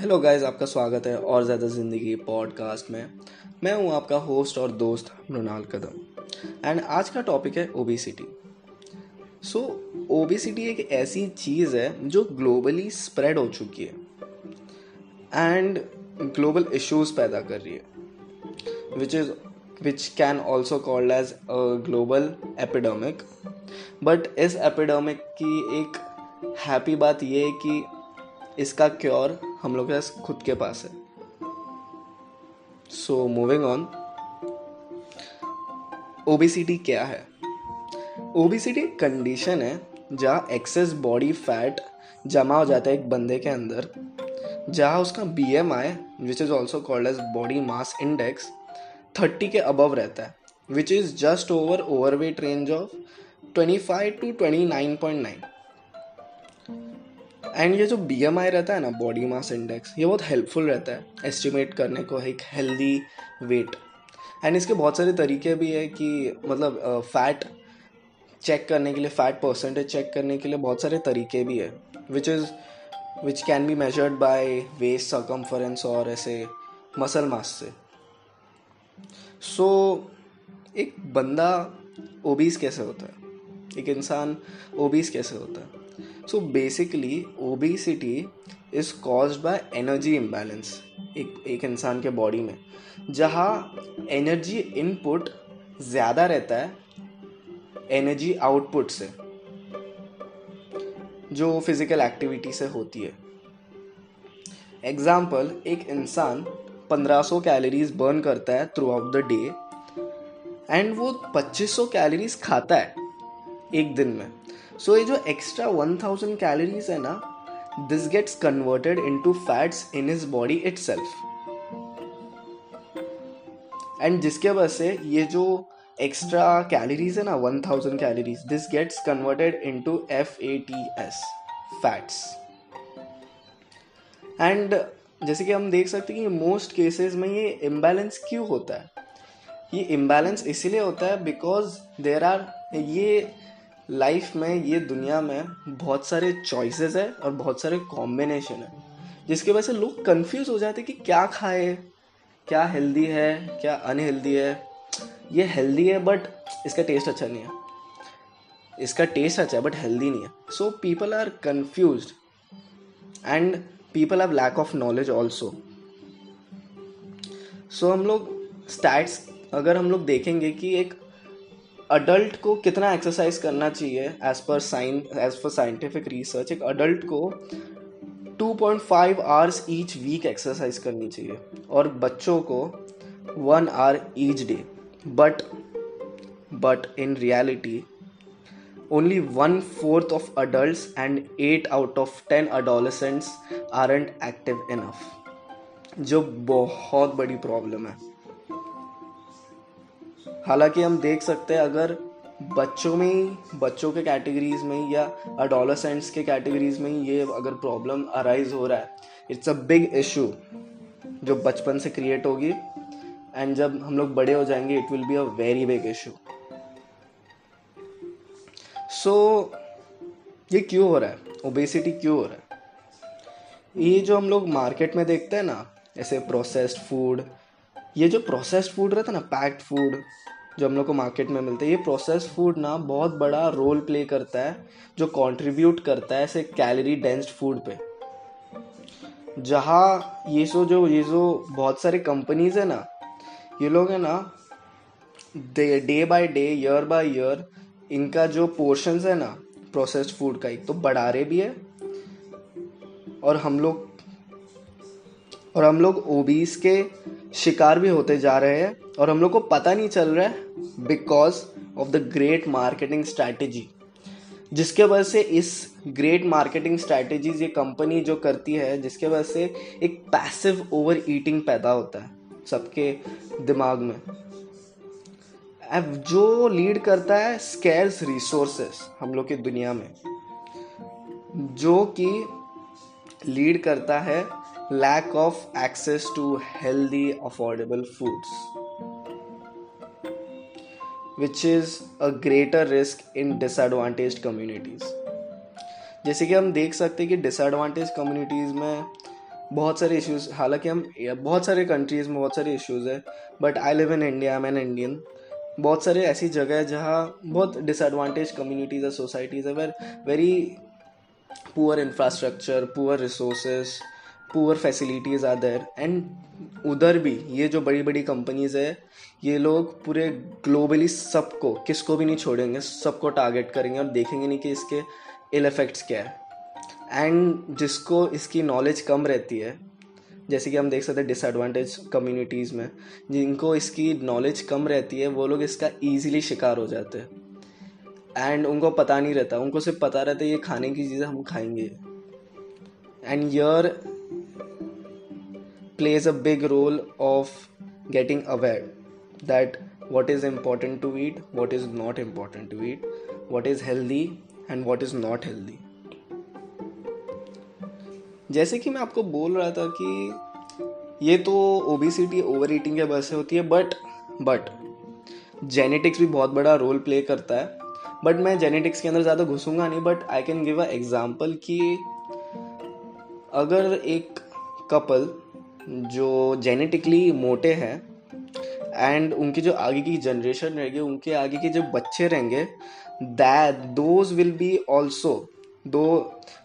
Hello guys आपका स्वागत है और ज़्यादा ज़िंदगी पॉडकास्ट में। मैं हूँ आपका होस्ट और दोस्त मृणाल कदम। एंड आज का टॉपिक है ओबेसिटी सो ओबेसिटी एक ऐसी चीज़ है जो ग्लोबली स्प्रेड हो चुकी है। एंड ग्लोबल इश्यूज़ पैदा कर रही है। Which is which can also called as global epidemic but इस एपिडेमिक की एक हैप्पी बात यह है कि इसका क्योर हम लोग के पास खुद के पास है। सो मूविंग ऑन ओबिसिटी क्या है? ओबिसिटी कंडीशन है जहाँ एक्सेस बॉडी फैट जमा हो जाता है एक बंदे के अंदर, जहाँ उसका B M I which is also called as body mass index thirty के अबव रहता है which is just over overweight range of twenty five to twenty nine point nine and ये जो बी एम आई रहता है ना बॉडी मास इंडेक्स ये बहुत हेल्पफुल रहता है एस्टिमेट करने को एक हेल्दी वेट एंड इसके बहुत सारे तरीके भी है कि मतलब फैट चेक करने के लिए फैट परसेंटेज चेक करने के लिए बहुत सारे तरीके भी है which is which can be measured by waist circumference और ऐसे मसल मास से. सो so, एक बंदा ओबीस कैसे होता है? एक इंसान ओबीस कैसे होता है? So basically obesity is cause by energy imbalance एक एक इंसान के बॉडी में। जहाँ एनर्जी इनपुट ज़्यादा रहता है एनर्जी आउटपुट से, जो फ़िज़िकल एक्टिविटी से होती है। एग्ज़ाम्पल एक इंसान 1500 कैलोरीज बर्न करता है throughout the day and वो 2500 कैलोरीज खाता है एक दिन में। सो ये जो एक्स्ट्रा वन थाउज़ेंड कैलोरीज है ना this gets converted into fats in his body itself and जिसके वजह से ये जो एक्स्ट्रा कैलोरीज है ना one thousand calories this gets converted into F A T S fats and जैसे कि हम देख सकते हैं कि मोस्ट केसेस में ये इम्बैलेंस क्यों होता है? ये इम्बैलेंस इसीलिए होता है बिकॉज़ देर आर ये लाइफ में ये दुनिया में बहुत सारे चॉइसेस है और बहुत सारे कॉम्बिनेशन है। जिसकी वजह से लोग कंफ्यूज हो जाते कि क्या खाए, क्या हेल्दी है, क्या अनहेल्दी है। ये हेल्दी है बट इसका टेस्ट अच्छा नहीं है। इसका टेस्ट अच्छा है बट हेल्दी नहीं है। So people are confuse and people have lack of knowledge also so हम लोग स्टैट्स अगर हम लोग देखेंगे कि एक अडल्ट को कितना एक्सरसाइज करना चाहिए as per sign as per scientific research एक अडल्ट को 2.5 आवर्स ईच वीक एक्सरसाइज करनी चाहिए और बच्चों को one hour each day but but in reality only one fourth of adult and eight out of ten adolescents are and active enough जो बहुत बड़ी प्रॉब्लम है। हालाँकि हम देख सकते हैं, अगर बच्चों में, बच्चों के कैटेगरीज में या अडोलसेंट्स के कैटेगरीज में ये अगर प्रॉब्लम अराइज हो रहा है इट्स अ बिग इशू जो बचपन से क्रिएट होगी एंड जब हम लोग बड़े हो जाएँगे it will be a very big issue so ये क्यों हो रहा है? ओबेसिटी क्यों हो रहा है? ये जो हम लोग मार्केट में देखते हैं ना, ऐसे प्रोसेस्ड फ़ूड ये जो प्रोसेस्ड फ़ूड रहता है ना पैक्ड फ़ूड जो हम लोग को मार्केट में मिलते हैं। ये प्रोसेस फ़ूड ना बहुत बड़ा रोल प्ले करता है, जो कंट्रीब्यूट करता है ऐसे कैलोरी डेंस्ड फ़ूड पे। जहाँ ये सो जो, ये जो बहुत सारे कंपनीज़ है ना, ये लोग है ना day by day year by year इनका जो पोर्शन है ना प्रोसेस्ड फ़ूड का एक तो बढ़ा रहे भी है, और हम लोग और हम लोग ओबीस के शिकार भी होते जा रहे हैं और हम लोग को पता नहीं चल रहा है because of the great marketing strategy जिसके वजह से इस ग्रेट मार्केटिंग स्ट्रैटेजीज ये कंपनी जो करती है, जिसके वजह से एक पैसिव ओवर ईटिंग पैदा होता है सबके दिमाग में। जो लीड करता है स्केर्स रिसोर्सेस हम लोग की दुनिया में, जो कि लीड करता है lack of access to healthy, affordable foods, which is a greater risk in disadvantaged communities. जैसे कि हम देख सकते हैं कि डिसएडवांटेज कम्युनिटीज़ में बहुत सारे इश्यूज़ हालाँकि हम, बहुत सारे कंट्रीज़ में बहुत सारे इश्यूज़ है but I live in India I am an Indian बहुत सारे ऐसी जगह है जहाँ बहुत डिसएडवांटेज कम्युनिटीज़ है सोसाइटीज़ है where very poor infrastructure poor resources poor facilities are there and उधर भी, ये जो बड़ी बड़ी कंपनीज़ है, ये लोग पूरे ग्लोबली सबको, किसको भी नहीं छोड़ेंगे, सबको टारगेट करेंगे और देखेंगे नहीं कि इसके इल इफेक्ट्स क्या है। एंड जिसको इसकी नॉलेज कम रहती है, जैसे कि हम देख सकते हैं डिसएडवांटेज कम्युनिटीज़ में, जिनको इसकी नॉलेज कम रहती है, वो लोग इसका ईजिली शिकार हो जाते हैं। एंड उनको पता नहीं रहता, उनको सिर्फ़ पता रहता है ये खाने की चीज़ें हम खाएँगे। And your plays a big role of getting aware that what is important to eat, what is not important to eat, what is healthy and what is not healthy. जैसे कि मैं आपको बोल रहा था कि ये तो ओबिसिटी ओवर ईटिंग के वजह से होती है बट बट जेनेटिक्स भी बहुत बड़ा रोल प्ले करता है बट मैं जेनेटिक्स के अंदर ज़्यादा घुसूँगा नहीं but I can give a example कि अगर एक कपल जो जेनेटिकली मोटे हैं एंड उनकी जो आगे की जनरेशन रहेगी, उनके आगे के जो बच्चे रहेंगे that those will be also दो,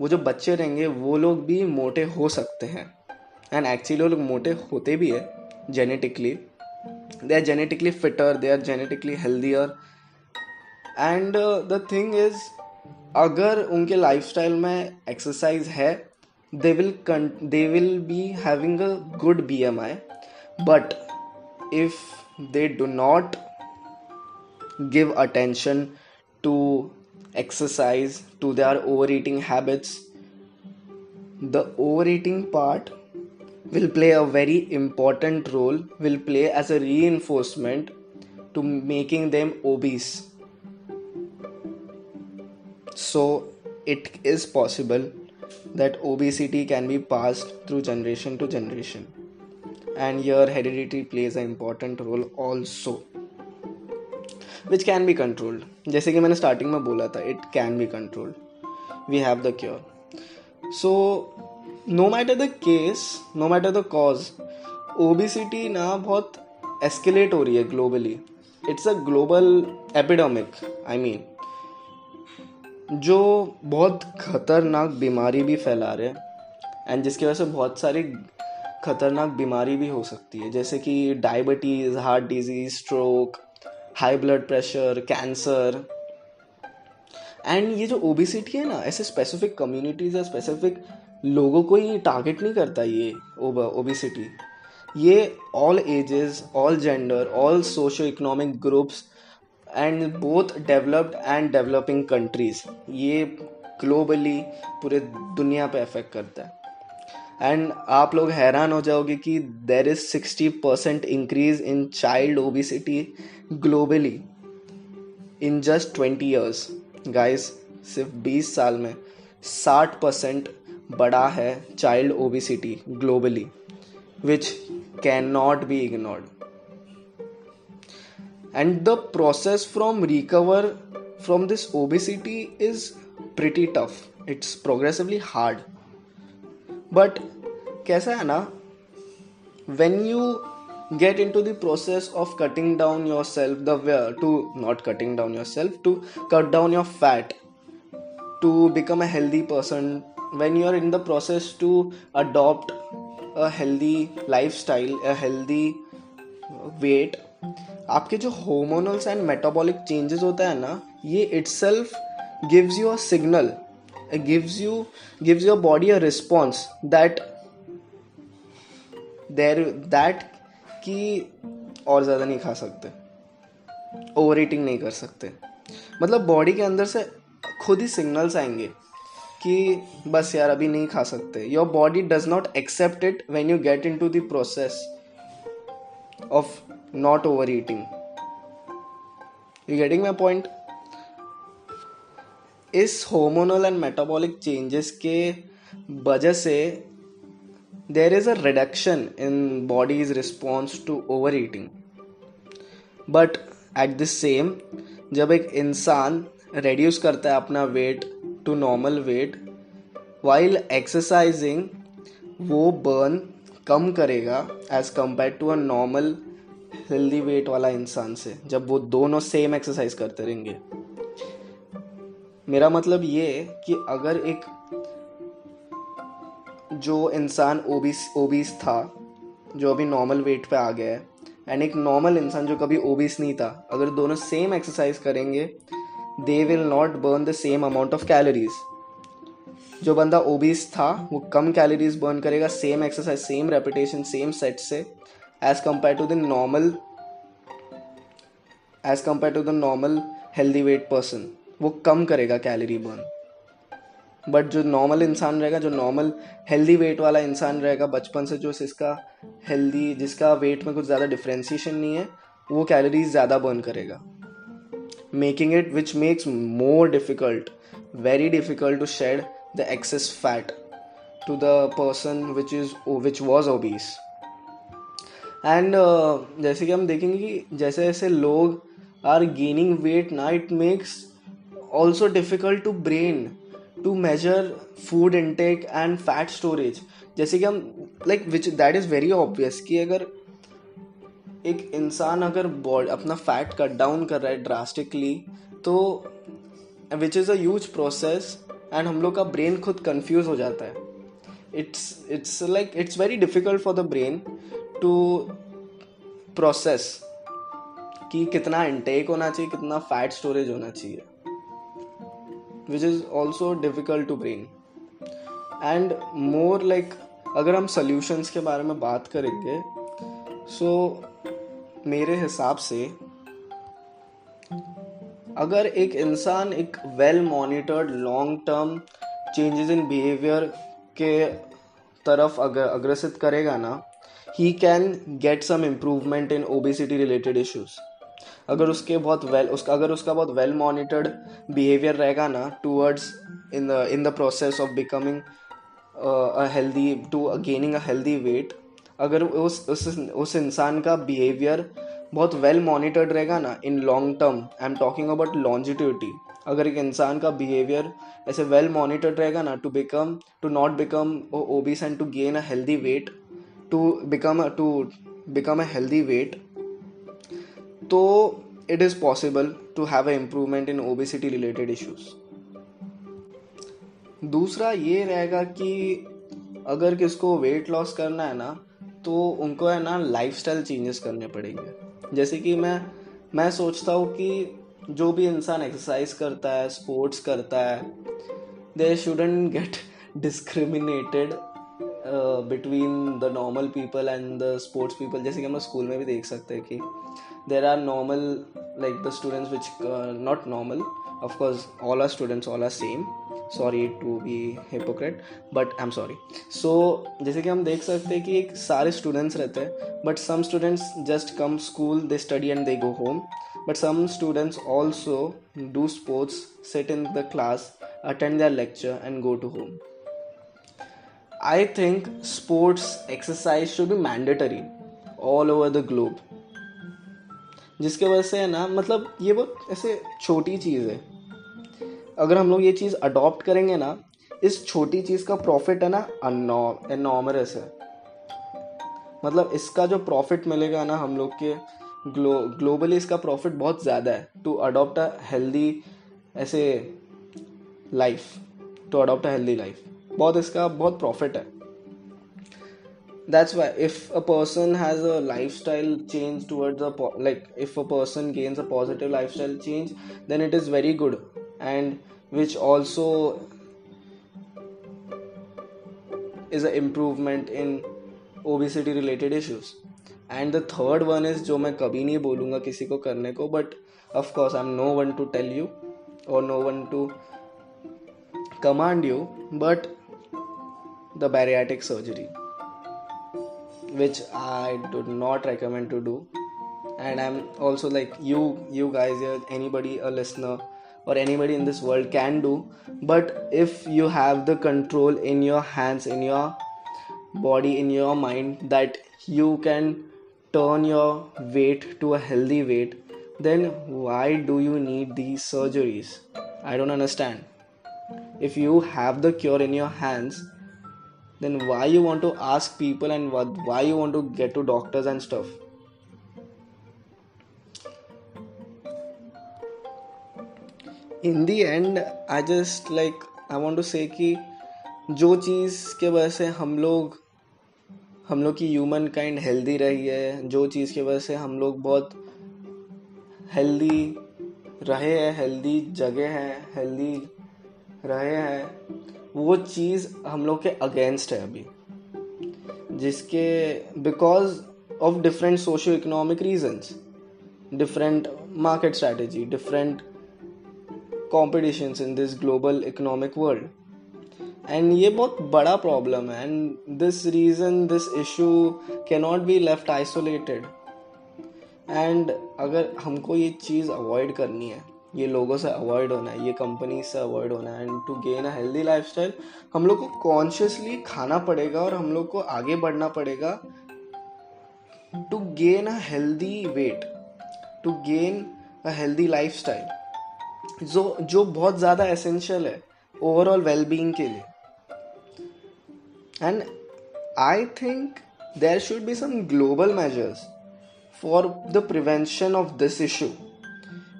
वो जो बच्चे रहेंगे, वो लोग भी मोटे हो सकते हैं। एंड एक्चुअली वो लोग मोटे होते भी है genetically they are genetically fitter they are genetically healthier and the thing is अगर उनके लाइफस्टाइल में एक्सरसाइज है they will con- they will be having a good bmi but if they do not give attention to exercise to their overeating habits the overeating part will play a very important role will play as a reinforcement to making them obese. So it is possible that obesity can be passed through generation to generation and here heredity plays an important role also which can be controlled जैसे कि मैंने starting में बोला था it can be controlled we have the cure so no matter the case no matter the cause obesity ना बहुत escalate हो रही है globally it's a global epidemic I mean जो बहुत खतरनाक बीमारी भी फैला रहे हैं एंड जिसकी वजह से बहुत सारी खतरनाक बीमारी भी हो सकती है, जैसे कि diabetes heart disease stroke high blood pressure cancer and ये जो ओबिसिटी है ना, ऐसे स्पेसिफिक कम्युनिटीज़ या स्पेसिफिक लोगों को ही टारगेट नहीं करता ये ओबिसिटी ये all ages all gender all socio economic groups and both developed and developing countries ये ग्लोबली पूरे दुनिया पे अफेक्ट करता है। एंड आप लोग हैरान हो जाओगे कि there is sixty percent increase in child obesity globally in just twenty years guys सिर्फ़ बीस साल में साठ परसेंट बड़ा है child obesity globally which can not be ignored and the process from recover from this obesity is pretty tough. It's progressively hard. But kaisa hai na when you get into the process of cutting down yourself the to not cutting down yourself to cut down your fat to become a healthy person when you are in the process to adopt a healthy lifestyle a healthy weight आपके जो होमोनल्स and metabolic changes होता है ना, ये itself gives you a signal gives you gives your body a response that there that कि और ज़्यादा नहीं खा सकते। ओवर ईटिंग नहीं कर सकते। मतलब बॉडी के अंदर से खुद ही सिग्नल्स आएँगे कि बस यार अभी नहीं खा सकते। Your body does not accept it when you get into the process of not overeating. You getting my point? इस hormonal एंड metabolic changes के वजह से there is a reduction in body's response to overeating but at the same जब एक इंसान reduce करता है अपना weight to normal weight while exercising वो बर्न कम करेगा as compare to a normal healthy weight वाला इंसान से, जब वो दोनों सेम एक्सरसाइज करते रहेंगे। मेरा मतलब ये कि अगर एक जो इंसान ओबीस ओबीस था, जो अभी नॉर्मल वेट पे आ गया है एंड एक नॉर्मल इंसान जो कभी ओबीस नहीं था, अगर दोनों सेम एक्सरसाइज करेंगे they will not burn the same amount of calories जो बंदा ओबीस था, वो कम कैलोरीज बर्न करेगा same exercise same repetition same set से। As compare to the normal as compare to the normal healthy weight person वो कम करेगा कैलोरी बर्न बट जो नॉर्मल इंसान रहेगा, जो नॉर्मल हेल्दी वेट वाला इंसान रहेगा, बचपन से जो इसका हेल्दी जिसका वेट में कुछ ज़्यादा डिफ्रेंसिएशन नहीं है, वो कैलोरीज ज़्यादा बर्न करेगा. Making it which makes more difficult very difficult to shed the excess fat to the person which is which was obese. And uh, जैसे कि हम देखेंगे कि जैसे जैसे लोग आर गेनिंग वेट ना it makes also difficult to brain to measure food intake and fat storage जैसे कि हम like which that is very obvious कि अगर एक इंसान अगर बॉडी अपना फैट कट डाउन कर रहा है ड्रास्टिकली तो which is a huge process and हम लोग का ब्रेन खुद कंफ्यूज हो जाता है. It's it's like it's very difficult for the brain to process कि कितना इंटेक होना चाहिए कितना फैट स्टोरेज होना चाहिए which is also difficult to brain and more like अगर हम सोल्यूशंस के बारे में बात करेंगे सो so, मेरे हिसाब से अगर एक इंसान एक well monitored long term changes in behaviour के तरफ़ अगर अग्रसित करेगा ना ही can get some improvement in obesity related issues अगर उसके बहुत वेल उसका अगर उसका बहुत वेल मॉनिटर्ड बिहेवियर रहेगा ना towards in in the process of becoming a healthy to gaining a healthy weight अगर उस उस उस इंसान का बिहेवियर बहुत वेल मॉनिटर्ड रहेगा ना in long term I am talking about longevity अगर एक इंसान का बिहेवियर ऐसे वेल मॉनिटर्ड रहेगा ना to become to not become obese and to gain a healthy weight to become to become a healthy weight तो it is possible to have a improvement in obesity related issues दूसरा ये रहेगा कि अगर किसको weight loss करना है ना तो उनको है ना लाइफ स्टाइल चेंजेस करने पड़ेंगे। जैसे कि मैं मैं सोचता हूँ कि जो भी इंसान एक्सरसाइज करता है स्पोर्ट्स करता है they shouldn't get discriminated between the normal people and the sports people जैसे कि हम स्कूल में भी देख सकते हैं कि there are normal like the students which not normal of course all are students all are same sorry to be hypocrite but I am sorry so जैसे कि हम देख सकते हैं कि सारे स्टूडेंट्स रहते हैं but some students just come school they study and they go home but some students also do sports set in the class attend their lecture and go to home I think sports exercise should be mandatory all over the globe जिसके वजह से है ना मतलब ये बहुत ऐसे छोटी चीज़ है। अगर हम लोग ये चीज़ अडॉप्ट करेंगे ना, इस छोटी चीज़ का प्रॉफिट है ना एनॉमरस है। मतलब इसका जो प्रॉफिट मिलेगा ना हम लोग के ग्लो ग्लोबली इसका प्रॉफिट बहुत ज़्यादा है। टू अडॉप्ट अ हेल्दी ऐसे life to adopt a healthy life बहुत इसका बहुत प्रॉफिट है। That's why if a person has a lifestyle change towards like if a person gains a positive lifestyle change then it is very good and which also is a improvement in obesity related issues and the third one is जो मैं कभी नहीं बोलूँगा किसी को करने को but of course I am no one to tell you और no one to command you but the bariatric surgery, which I do not recommend to do. And I'm also like you, you guys, anybody, a listener, or anybody in this world can do. But if you have the control in your hands, in your body, in your mind, that you can turn your weight to a healthy weight, then why do you need these surgeries? I don't understand. If you have the cure in your hands, then why you want to ask people and what, why you want to get to doctors and stuff in the end i just like i want to say कि जो चीज़ के वजह से हम लोग हम लोग की ह्यूमन काइंड हेल्दी रही है जो चीज़ की वजह से हम लोग बहुत हेल्दी रहे हैं हेल्दी जगह है हेल्दी रहे हैं वो चीज़ हम लोग के अगेंस्ट है अभी। जिसके because of different socio economic reasons different market strategy different competitions in this global economic world and ये बहुत बड़ा प्रॉब्लम है। And this reason this issue cannot be left isolated and अगर हमको ये चीज़ अवॉइड करनी है ये लोगों से अवॉइड होना है, ये कंपनी से अवॉइड होना है and to gain a healthy lifestyle हम लोग को कॉन्शियसली खाना पड़ेगा और हम लोग को आगे बढ़ना पड़ेगा। To gain a healthy weight to gain a healthy lifestyle जो जो बहुत ज़्यादा एसेंशियल है ओवरऑल वेलबींग के लिए। And I think there should be some global measures for the prevention of this issue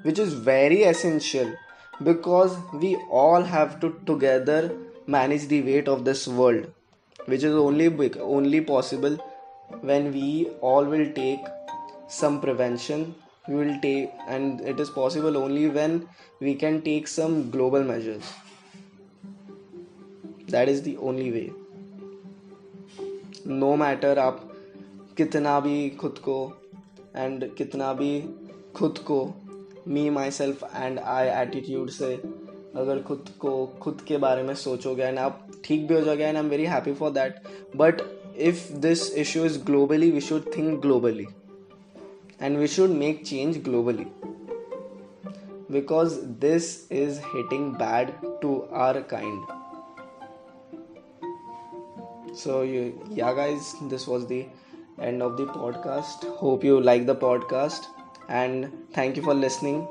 which is very essential because we all have to together manage the weight of this world which is only only possible when we all will take some prevention we will take and it is possible only when we can take some global measures that is the only way no matter आप कितना भी खुद को and कितना भी खुद को me myself and I attitude से अगर खुद को खुद के बारे में सोचोगे एंड आप ठीक भी हो जाओगे and I am very happy for that but if this issue is globally we should think globally and we should make change globally because this is hitting bad to our kind so you, yeah guys this was the end of the podcast. Hope you like the podcast. And thank you for listening.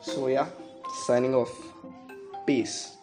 So yeah signing off. Peace